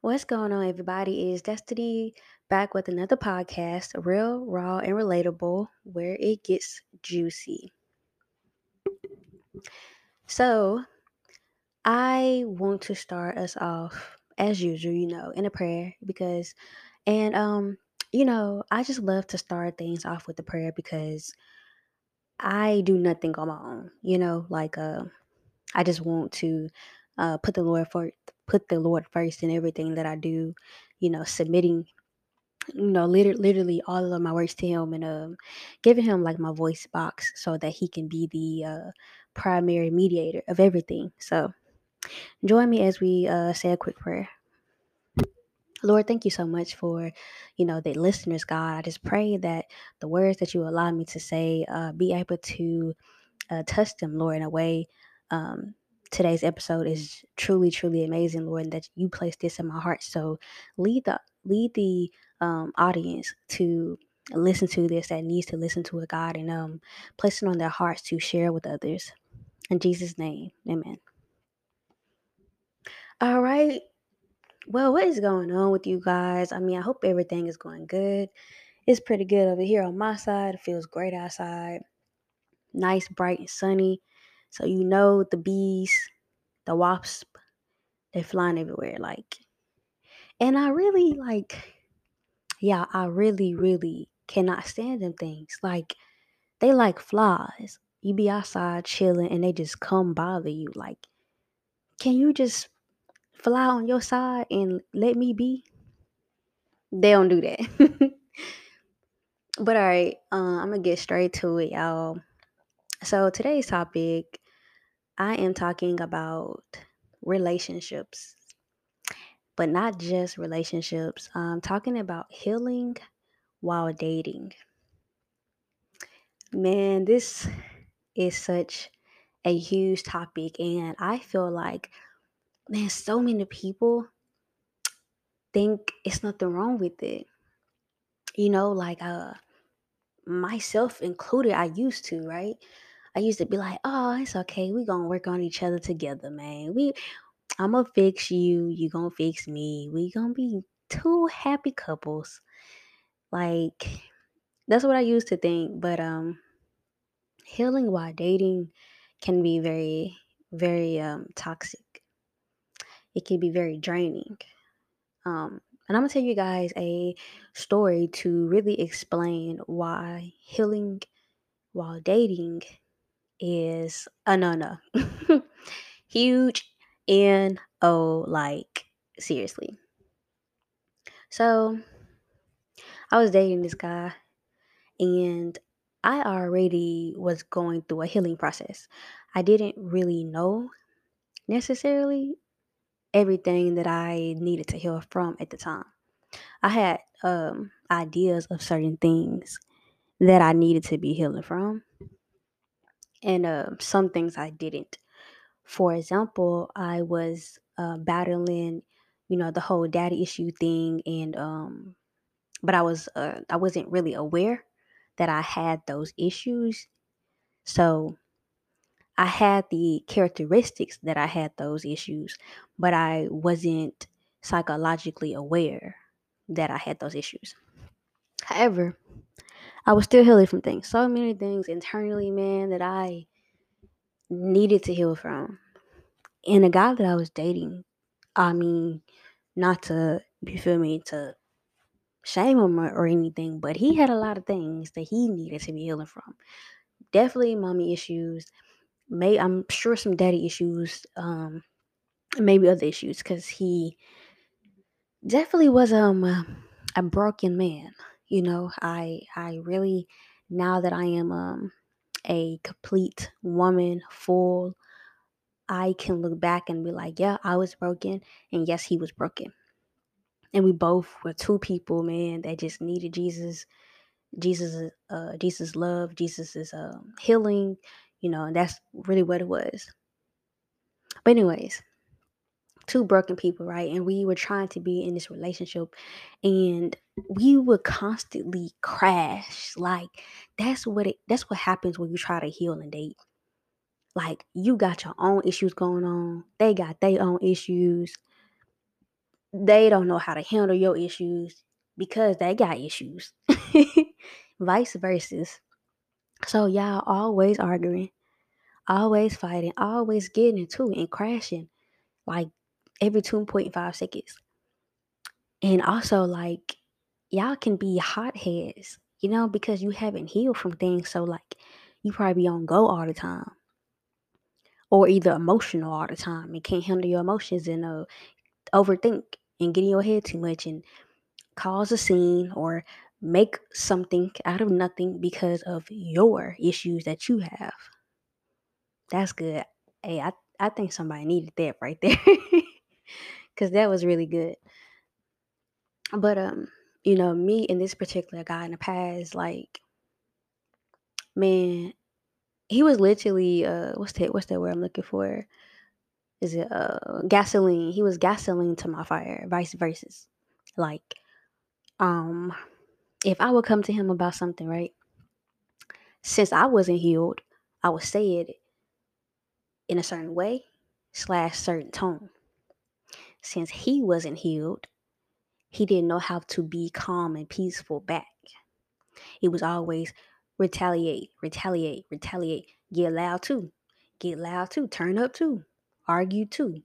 What's going on, everybody? Is Destiny back with another podcast, real, raw, and relatable, where it gets juicy. So, I want to start us off as usual, you know, in a prayer because, and um, you know, I just love to start things off with a prayer because I do nothing on my own, you know, like uh, I just want to uh, put the Lord for put the Lord first in everything that I do, you know, submitting you know, liter- literally all of my works to him and um, giving him like my voice box so that he can be the uh, primary mediator of everything. So join me as we uh, say a quick prayer. Lord, thank you so much for, you know, the listeners, God. I just pray that the words that you allow me to say uh, be able to uh, touch them, Lord, in a way. Um, today's episode is truly, truly amazing, Lord, that you placed this in my heart. So lead the lead the um, audience to listen to this that needs to listen to a God, and um, place it on their hearts to share with others. In Jesus' name, Amen. All right. Well, what is going on with you guys? I mean, I hope everything is going good. It's pretty good over here on my side. It feels great outside. Nice, bright, and sunny. So you know the bees, the wasps, they're flying everywhere. Like, and I really like, yeah, I really, really cannot stand them things. Like, they like flies. You be outside chilling and they just come bother you. Like, can you just fly on your side and let me be? They don't do that. but all right, uh, I'm gonna get straight to it, y'all. So today's topic, I am talking about relationships, but not just relationships. I'm talking about healing while dating. Man, this is such a huge topic, and I feel like, man, so many people think it's nothing wrong with it. You know, like uh myself included, I used to, right? I used to be like, oh, it's okay. we gonna work on each other together, man. We I'm gonna fix you, you gonna fix me. We gonna be two happy couples. Like that's what I used to think. But um healing while dating can be very, very um toxic. It can be very draining. Um and I'm gonna tell you guys a story to really explain why healing while dating is a no no. Huge N O like seriously. So I was dating this guy and I already was going through a healing process. I didn't really know necessarily everything that I needed to heal from at the time. I had um ideas of certain things that I needed to be healing from and uh, some things I didn't. For example, I was uh, battling, you know, the whole daddy issue thing, and um, but I was uh, I wasn't really aware that I had those issues. So I had the characteristics that I had those issues, but I wasn't psychologically aware that I had those issues. However, I was still healing from things. So many things internally, man, that I needed to heal from. And the guy that I was dating, I mean, not to, you feel me, to shame him or, or anything, but he had a lot of things that he needed to be healing from. Definitely mommy issues. May I'm sure some daddy issues, um, maybe other issues, because he definitely was um a, a broken man. You know, I I really now that I am um a complete woman, full I can look back and be like, yeah, I was broken. And yes, he was broken. And we both were two people, man, that just needed Jesus, Jesus, uh, Jesus' love, Jesus' um, healing, you know, and that's really what it was. But, anyways, two broken people, right? And we were trying to be in this relationship and we would constantly crash. Like that's what it that's what happens when you try to heal and date Like you got your own issues going on. They got their own issues. They don't know how to handle your issues because they got issues. Vice versa. So y'all always arguing, always fighting, always getting into it and crashing like every 2.5 seconds. And also like y'all can be hotheads, you know, because you haven't healed from things. So like you probably be on go all the time. Or either emotional all the time and can't handle your emotions and uh overthink and get in your head too much and cause a scene or make something out of nothing because of your issues that you have. That's good. Hey, I, I think somebody needed that right there. Cause that was really good. But um, you know, me and this particular guy in the past, like, man, he was literally uh what's that what's that word I'm looking for? Is it uh gasoline? He was gasoline to my fire, vice versa. Like, um, if I would come to him about something, right? Since I wasn't healed, I would say it in a certain way slash certain tone. Since he wasn't healed, he didn't know how to be calm and peaceful back. It was always retaliate, retaliate, retaliate, get loud too, get loud too, turn up too, argue too.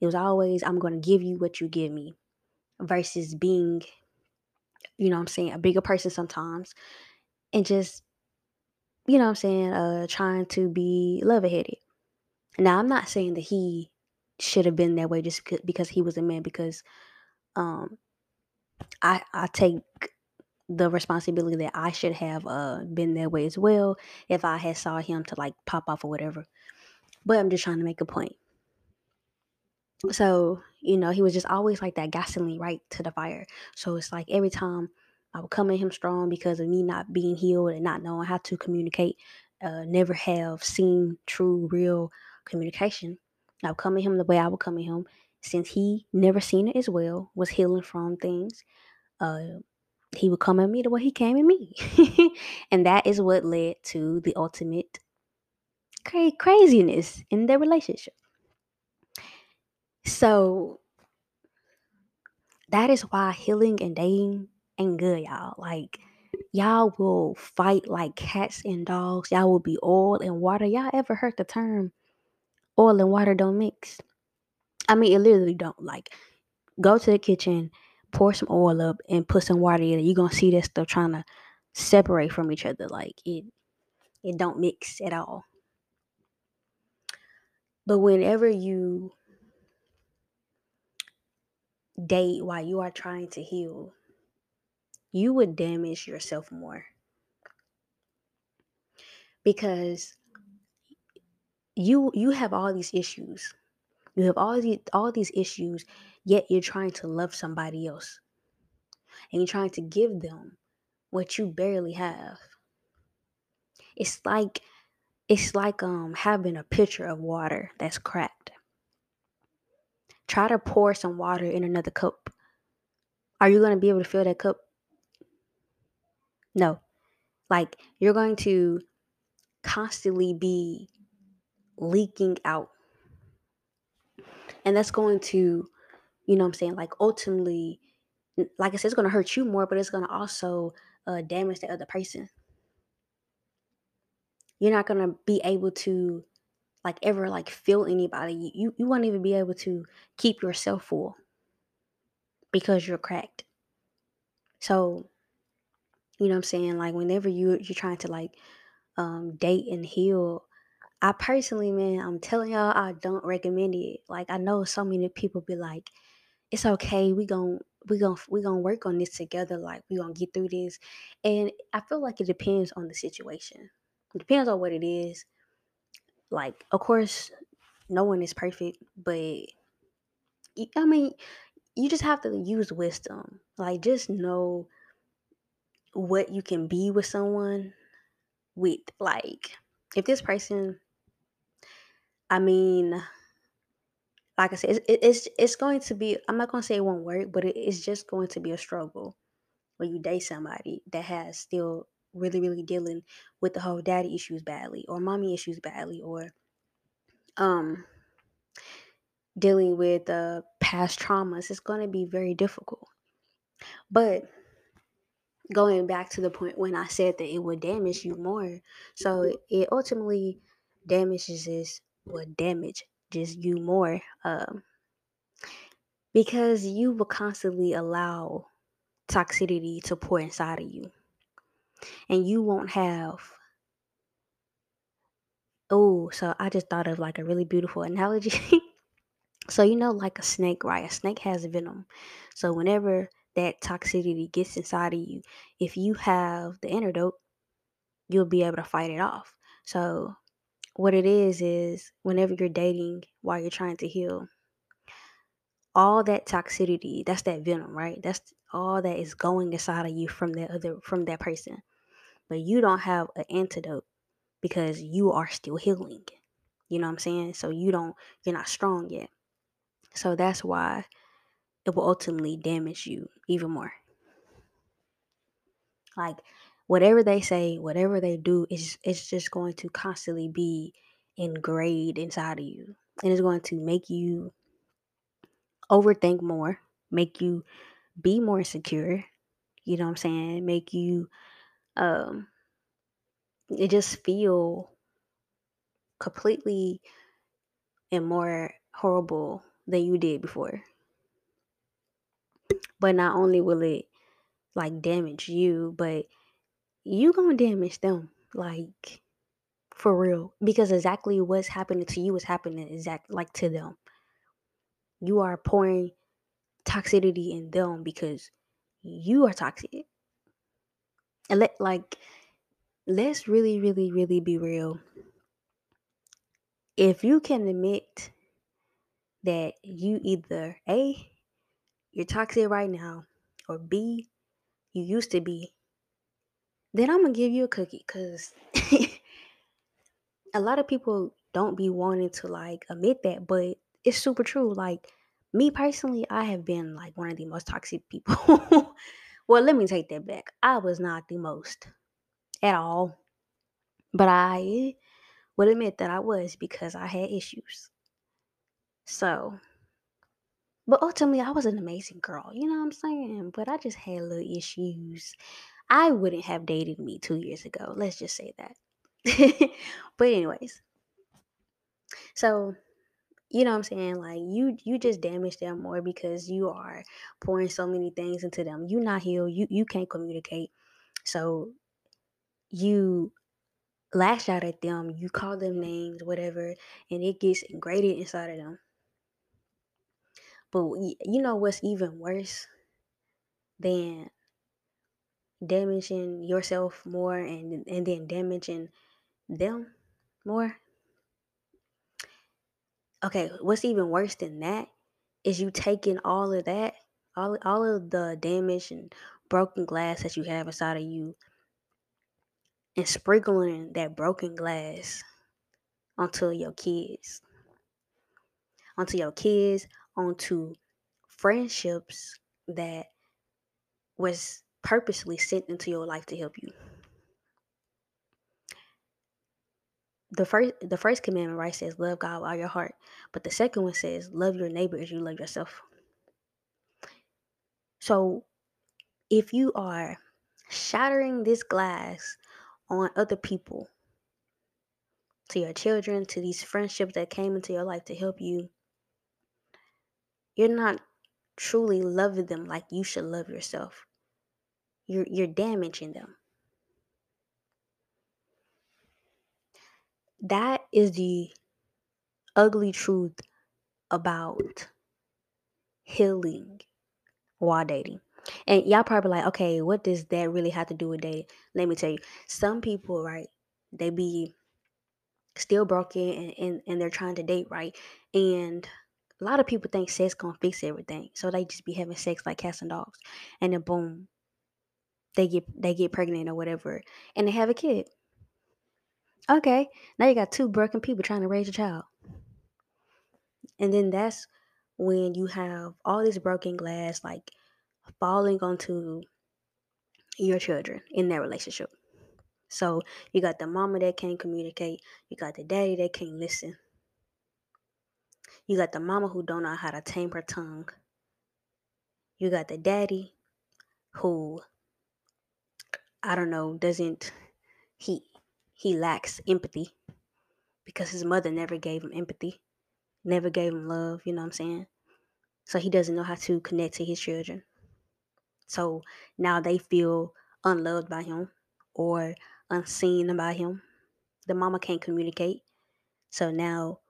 It was always, I'm going to give you what you give me versus being, you know what I'm saying, a bigger person sometimes and just, you know I'm saying, uh, trying to be level headed. Now, I'm not saying that he should have been that way just because he was a man, because um, I I take the responsibility that I should have uh been that way as well if I had saw him to like pop off or whatever. But I'm just trying to make a point. So, you know, he was just always like that gasoline right to the fire. So it's like every time I would come at him strong because of me not being healed and not knowing how to communicate, uh, never have seen true, real communication. I would come at him the way I would come at him since he never seen it as well, was healing from things. Uh, he would come at me the way he came at me. and that is what led to the ultimate cra- craziness in their relationship. So that is why healing and dating ain't good, y'all. Like, y'all will fight like cats and dogs. Y'all will be oil and water. Y'all ever heard the term oil and water don't mix? I mean, it literally don't. Like, go to the kitchen, pour some oil up, and put some water in it. You're gonna see that stuff trying to separate from each other. Like it, it don't mix at all. But whenever you date while you are trying to heal, you would damage yourself more. Because you you have all these issues. You have all these all these issues, yet you're trying to love somebody else. And you're trying to give them what you barely have. It's like it's like um having a pitcher of water that's cracked. Try to pour some water in another cup. Are you going to be able to fill that cup? No. Like you're going to constantly be leaking out. And that's going to, you know what I'm saying, like ultimately like I said, it's going to hurt you more, but it's going to also uh, damage the other person. You're not going to be able to like ever like feel anybody. You you won't even be able to keep yourself full because you're cracked. So, you know what I'm saying? Like whenever you you're trying to like um date and heal, I personally, man, I'm telling y'all I don't recommend it. Like I know so many people be like, it's okay, we gon' we gon' we gonna work on this together, like we gonna get through this. And I feel like it depends on the situation. It depends on what it is. Like, of course, no one is perfect, but I mean, you just have to use wisdom. Like, just know what you can be with someone with. Like, if this person, I mean, like I said, it's it's, it's going to be. I'm not gonna say it won't work, but it, it's just going to be a struggle when you date somebody that has still really, really dealing with the whole daddy issues badly, or mommy issues badly, or um dealing with uh past traumas it's going to be very difficult but going back to the point when i said that it would damage you more so it ultimately damages is would damage just you more um because you will constantly allow toxicity to pour inside of you. And you won't have oh so i just thought of like a really beautiful analogy. So you know like a snake right? A snake has venom. So whenever that toxicity gets inside of you if you have the antidote you'll be able to fight it off. So what it is is whenever you're dating while you're trying to heal all that toxicity that's that venom right? That's all that is going inside of you from that other from that person. But you don't have an antidote because you are still healing. You know what i'm saying? So you don't you're not strong yet. So that's why it will ultimately damage you even more. Like whatever they say whatever they do is it's just going to constantly be engraved inside of you and it's going to make you overthink more make you be more secure you know what i'm saying? Make you um it just feel completely and more horrible than you did before. But not only will it like damage you but you gonna damage them like for real because exactly what's happening to you is happening exact like to them. You are pouring toxicity in them because you are toxic. And let like let's really really really be real. If you can admit that you either a you're toxic right now or b you used to be then i'm gonna give you a cookie because a lot of people don't be wanting to like admit that but it's super true like me personally i have been like one of the most toxic people well let me take that back i was not the most at all but i would admit that i was because i had issues. So but ultimately i was an amazing girl you know what i'm saying? But i just had little issues i wouldn't have dated me two years ago let's just say that but anyways so you know what I'm saying? Like you you just damage them more because you are pouring so many things into them. You not healed. You you can't communicate. So you lash out at them, you call them names, whatever, and it gets ingrained inside of them. But you know what's even worse than damaging yourself more and and then damaging them more? Okay, what's even worse than that is you taking all of that, all all of the damage and broken glass that you have inside of you and sprinkling that broken glass onto your kids. Onto your kids, onto friendships that was purposely sent into your life to help you. the first the first commandment right says love God with all your heart, but the second one says love your neighbor as you love yourself. So if you are shattering this glass on other people, to your children, to these friendships that came into your life to help you, you're not truly loving them like you should love yourself. You're you're damaging them. That is the ugly truth about healing while dating. And y'all probably like, okay, what does that really have to do with dating? Let me tell you, some people, right, they be still broken and, and, and they're trying to date, right? And a lot of people think sex gonna fix everything. So they just be having sex like cats and dogs. And then boom, they get they get pregnant or whatever and they have a kid. Okay, now you got two broken people trying to raise a child. And then that's when you have all this broken glass like falling onto your children in that relationship. So you got the mama that can't communicate, you got the daddy that can't listen. You got the mama who don't know how to tame her tongue. You got the daddy who I don't know, doesn't he he lacks empathy because his mother never gave him empathy, never gave him love, you know what I'm saying? So he doesn't know how to connect to his children. So now they feel unloved by him or unseen by him. The mama can't communicate. So now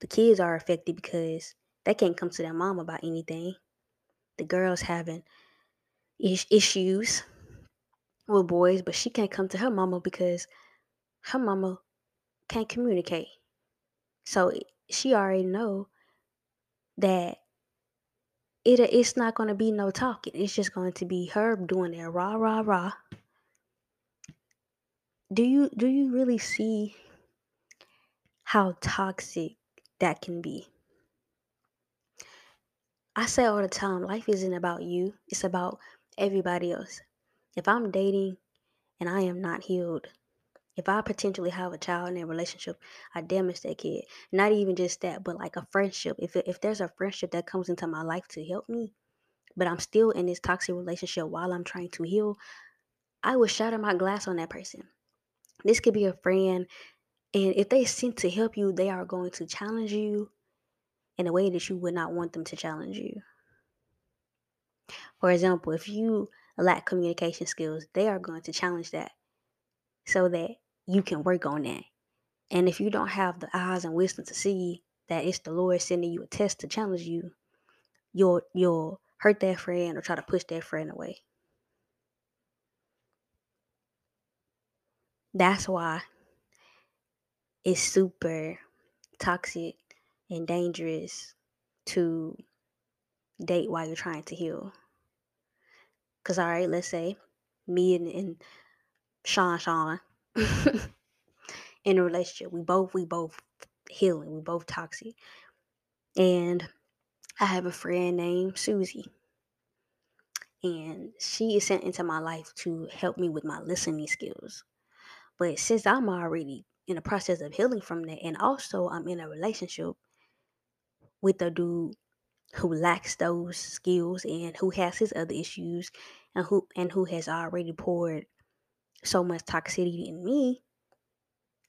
the kids are affected because they can't come to their mom about anything. The girl's having is- issues with boys, but she can't come to her mama because her mama can't communicate. So she already know that it it's not to be no talking. It's just going to be her doing that rah rah rah. Do you do you really see how toxic that can be? I say all the time, life isn't about you. It's about everybody else. If I'm dating and I am not healed, if I potentially have a child in a relationship, I damage that kid. Not even just that, but like a friendship. If if there's a friendship that comes into my life to help me, but I'm still in this toxic relationship while I'm trying to heal, I would shatter my glass on that person. This could be a friend, and if they sent to help you, they are going to challenge you in a way that you would not want them to challenge you. For example, if you lack communication skills, they are going to challenge that so that you can work on that. And if you don't have the eyes and wisdom to see that it's the Lord sending you a test to challenge you, you'll you'll hurt that friend or try to push that friend away. That's why it's super toxic and dangerous to date while you're trying to heal. Cause all right, let's say me and, and Sean Sean in a relationship. We both we both healing. We both toxic. And I have a friend named Susie. And she is sent into my life to help me with my listening skills. But since I'm already in the process of healing from that, and also I'm in a relationship with a dude who lacks those skills and who has his other issues and who and who has already poured so much toxicity in me,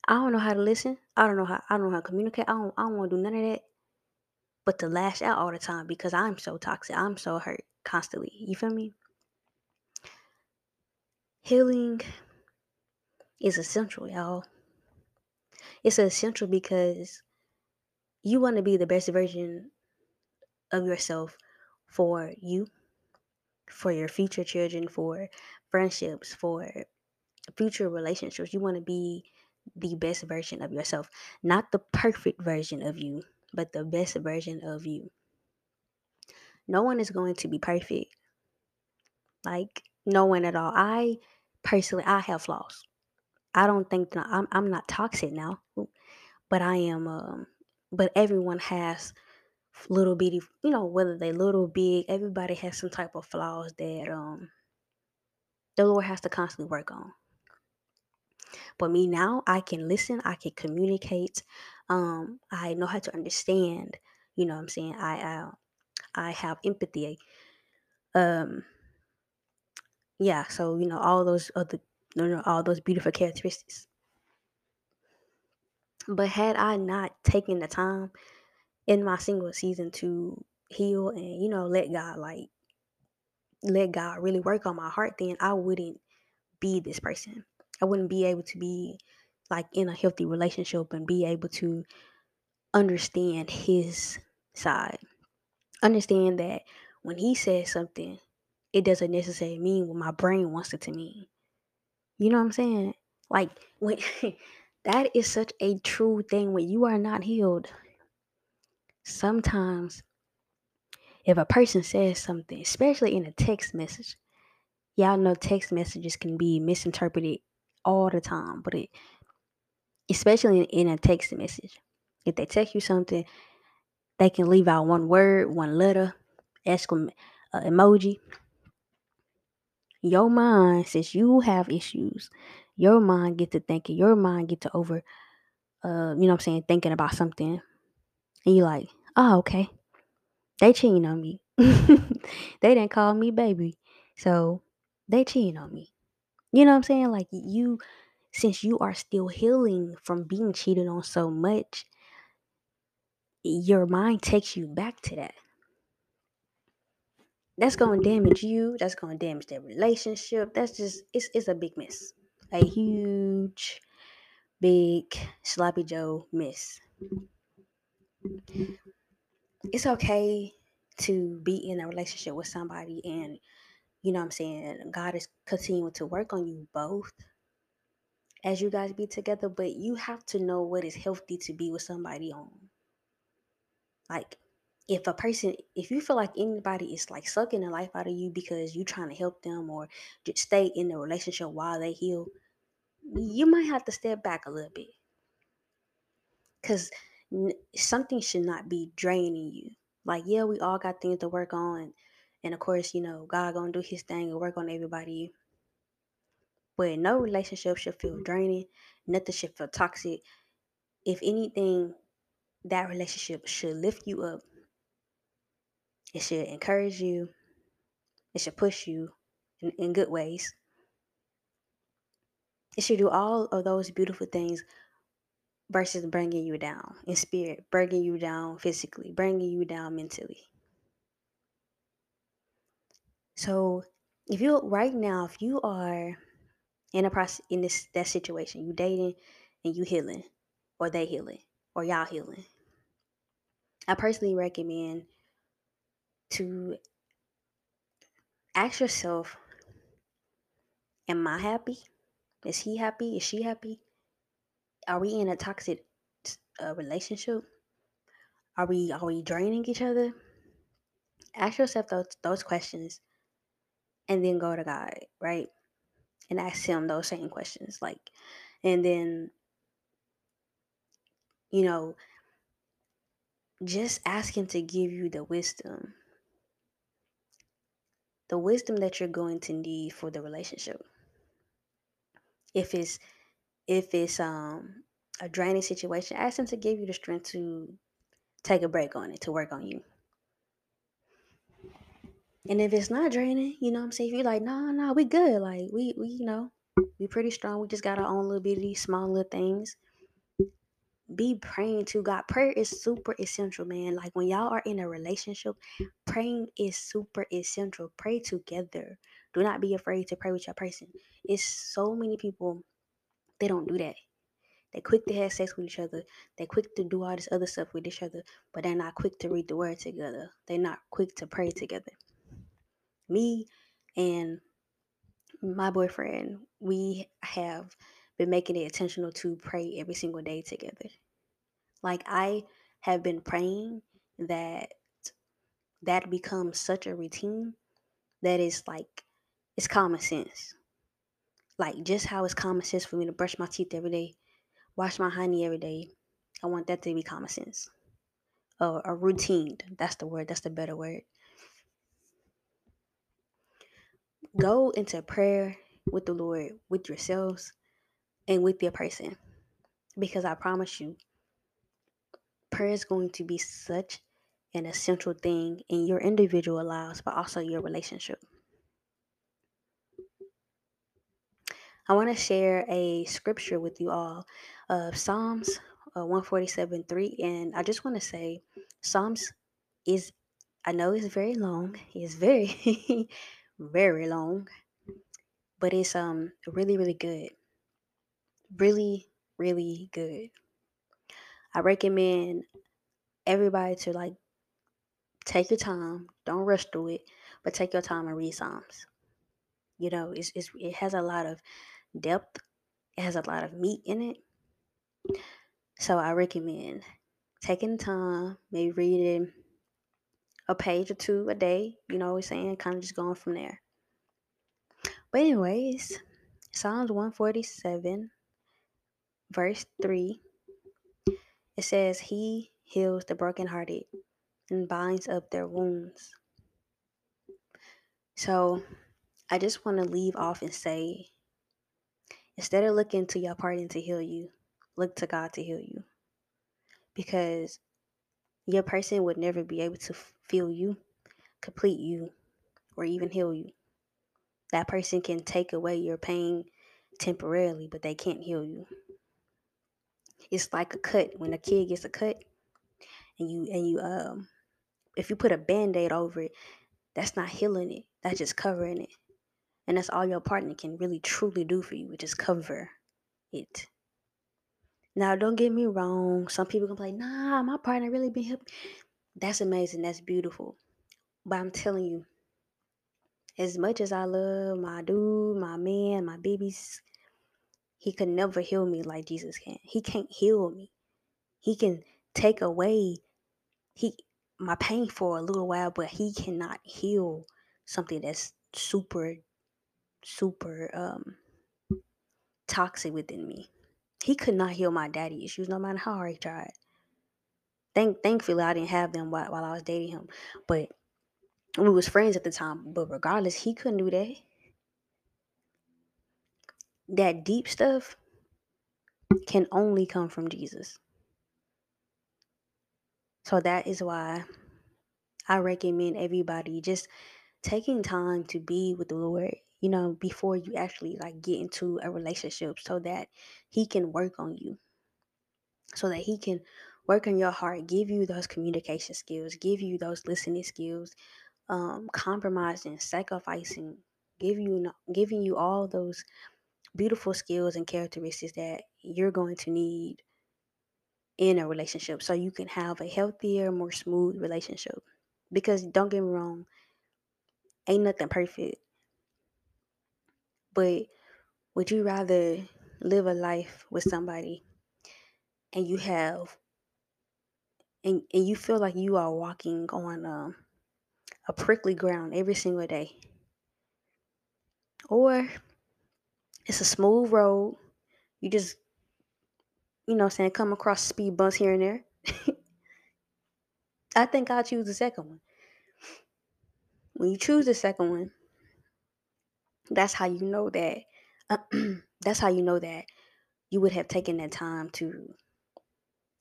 I don't know how to listen. I don't know how I don't know how to communicate. I don't I don't want to do none of that. But to lash out all the time because I'm so toxic. I'm so hurt constantly. You feel me? Healing is essential, y'all. It's essential because you want to be the best version of yourself for you, for your future children, for friendships, for future relationships. You want to be the best version of yourself, not the perfect version of you, but the best version of you. No one is going to be perfect. Like no one at all. I personally I have flaws. I don't think that I'm I'm not toxic now, but I am um but everyone has little bitty, you know, whether they little big, everybody has some type of flaws that um the Lord has to constantly work on. But me now, I can listen, I can communicate, um, I know how to understand. You know what I'm saying? I uh, I have empathy. Um, yeah. So you know all those other, you know, all those beautiful characteristics. But had I not taken the time in my single season to heal and you know let God like let God really work on my heart, then I wouldn't be this person. I wouldn't be able to be like in a healthy relationship and be able to understand his side. Understand that when he says something, it doesn't necessarily mean what my brain wants it to mean. You know what I'm saying? Like when that is such a true thing when you are not healed. Sometimes if a person says something, especially in a text message, y'all know text messages can be misinterpreted all the time, but it especially in, a text message. If they text you something, they can leave out one word, one letter, exclam- uh, emoji. Your mind, since you have issues, your mind get to thinking, your mind get to over, uh, you know what I'm saying, thinking about something. And you're like, Oh, okay. They cheating on me. they didn't call me baby. So they cheating on me. You know what I'm saying? Like you since you are still healing from being cheated on so much, your mind takes you back to that. That's gonna damage you. That's gonna damage their relationship. That's just it's it's a big miss. A huge, big sloppy Joe miss. It's okay to be in a relationship with somebody and you know what I'm saying, God is continuing to work on you both as you guys be together, but you have to know what is healthy to be with somebody on. Like if a person if you feel like anybody is like sucking the life out of you because you're trying to help them or just stay in the relationship while they heal, you might have to step back a little bit. Cause something should not be draining you. Like, yeah, we all got things to work on. And of course, you know, God gonna do his thing and work on everybody. But no relationship should feel mm-hmm. draining. Nothing should feel toxic. If anything, that relationship should lift you up. It should encourage you. It should push you in, in good ways. It should do all of those beautiful things versus bringing you down in spirit, bringing you down physically, bringing you down mentally. So, if you right now, if you are in a process in this that situation, you dating and you healing, or they healing, or y'all healing, I personally recommend to ask yourself, "Am I happy? Is he happy? Is she happy? Are we in a toxic uh, relationship? Are we are we draining each other?" Ask yourself those those questions, and then go to God, right? And ask Him those same questions, like, and then you know just ask him to give you the wisdom the wisdom that you're going to need for the relationship if it's if it's um a draining situation ask them to give you the strength to take a break on it to work on you and if it's not draining you know what i'm saying if you're like no nah, no nah, we good like we we you know we pretty strong we just got our own little bitty small little things be praying to God. Prayer is super essential, man. Like when y'all are in a relationship, praying is super essential. Pray together. Do not be afraid to pray with your person. It's so many people they don't do that. They quick to have sex with each other. They quick to do all this other stuff with each other, but they're not quick to read the word together. They're not quick to pray together. Me and my boyfriend, we have been making it intentional to pray every single day together. Like I have been praying that that becomes such a routine that is like it's common sense. Like just how it's common sense for me to brush my teeth every day, wash my honey every day. I want that to be common sense. Or a routine. That's the word. That's the better word. Go into prayer with the Lord, with yourselves, and with your person. Because I promise you, prayer is going to be such an essential thing in your individual lives, but also your relationship. I want to share a scripture with you all of Psalms uh, 147 3. And I just want to say, Psalms is, I know it's very long, it's very, very long, but it's um really, really good. Really, really good. I recommend everybody to like take your time, don't rush through it, but take your time and read Psalms. You know, it's, it's it has a lot of depth, it has a lot of meat in it. So I recommend taking time, maybe reading a page or two a day, you know what I'm saying? Kind of just going from there. But, anyways, Psalms 147, verse 3, it says, He heals the brokenhearted and binds up their wounds. So, I just want to leave off and say, instead of looking to your partner to heal you, look to God to heal you. Because Your person would never be able to feel you, complete you, or even heal you. That person can take away your pain temporarily, but they can't heal you. It's like a cut. When a kid gets a cut, and you and you um, if you put a band-aid over it, that's not healing it. That's just covering it. And that's all your partner can really truly do for you, which is cover it. Now, don't get me wrong. Some people can play, nah, my partner really been helping. That's amazing. That's beautiful. But I'm telling you, as much as I love my dude, my man, my babies, he could never heal me like Jesus can. He can't heal me. He can take away he my pain for a little while, but he cannot heal something that's super, super um toxic within me. He could not heal my daddy issues no matter how hard he tried. Thank thankfully I didn't have them while, while I was dating him. But we was friends at the time. But regardless, he couldn't do that. That deep stuff can only come from Jesus. So that is why I recommend everybody just taking time to be with the Lord, you know, before you actually like get into a relationship so that he can work on you. So that he can work on your heart, give you those communication skills, give you those listening skills, um, compromising, sacrificing, give you giving you all those beautiful skills and characteristics that you're going to need in a relationship so you can have a healthier, more smooth relationship. Because don't get me wrong, ain't nothing perfect. But would you rather live a life with somebody and you have and, and you feel like you are walking on um, a prickly ground every single day? Or it's a smooth road. You just you know, saying come across speed bumps here and there. I think I'll choose the second one. When you choose the second one, that's how you know that. That's how you know that you would have taken that time to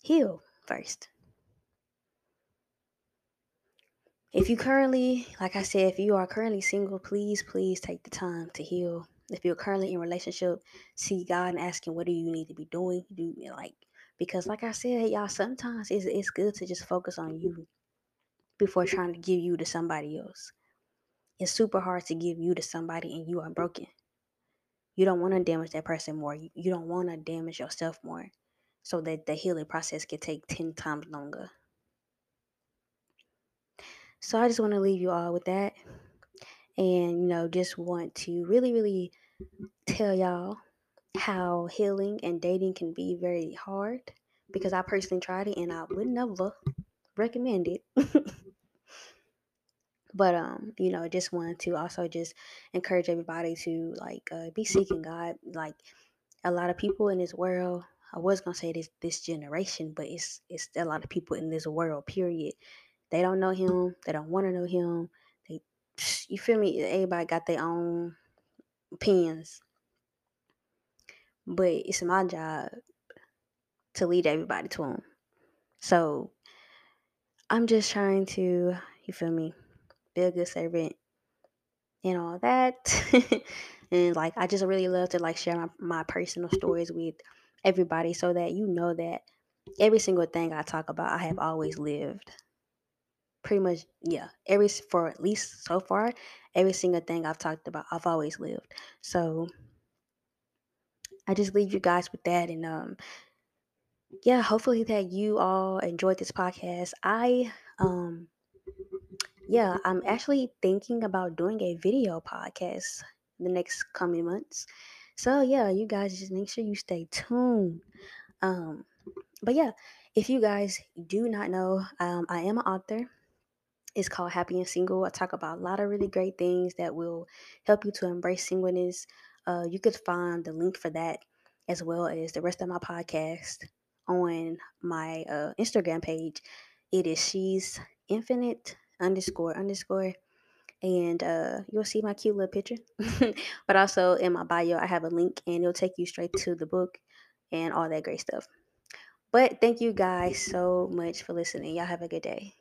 heal first. If you currently, like I said, if you are currently single, please, please take the time to heal if you're currently in relationship, see God and asking what do you need to be doing. Do like because like I said, y'all, sometimes it's it's good to just focus on you before trying to give you to somebody else. It's super hard to give you to somebody and you are broken. You don't want to damage that person more. You, don't want to damage yourself more so that the healing process can take 10 times longer. So I just want to leave you all with that. And, you know, just want to really, really tell y'all how healing and dating can be very hard because I personally tried it and I would never recommend it. but um, you know, I just wanted to also just encourage everybody to like uh, be seeking God. Like a lot of people in this world, I was gonna say this this generation, but it's it's a lot of people in this world. Period. They don't know Him. They don't want to know Him. They, you feel me? Everybody got their own opinions but it's my job to lead everybody to him. So I'm just trying to, you feel me, be a good servant and all that. and like I just really love to like share my, my personal stories with everybody so that you know that every single thing I talk about I have always lived. Pretty much, yeah. Every for at least so far, every single thing I've talked about, I've always lived. So I just leave you guys with that and um yeah, hopefully that you all enjoyed this podcast. I um yeah, I'm actually thinking about doing a video podcast the next coming months. So yeah, you guys just make sure you stay tuned. Um but yeah, if you guys do not know, um I am an author. It's called Happy and Single. I talk about a lot of really great things that will help you to embrace singleness. Uh, you could find the link for that as well as the rest of my podcast on my uh, Instagram page. It is she's infinite underscore underscore. And uh, you'll see my cute little picture. but also in my bio, I have a link and it'll take you straight to the book and all that great stuff. But thank you guys so much for listening. Y'all have a good day.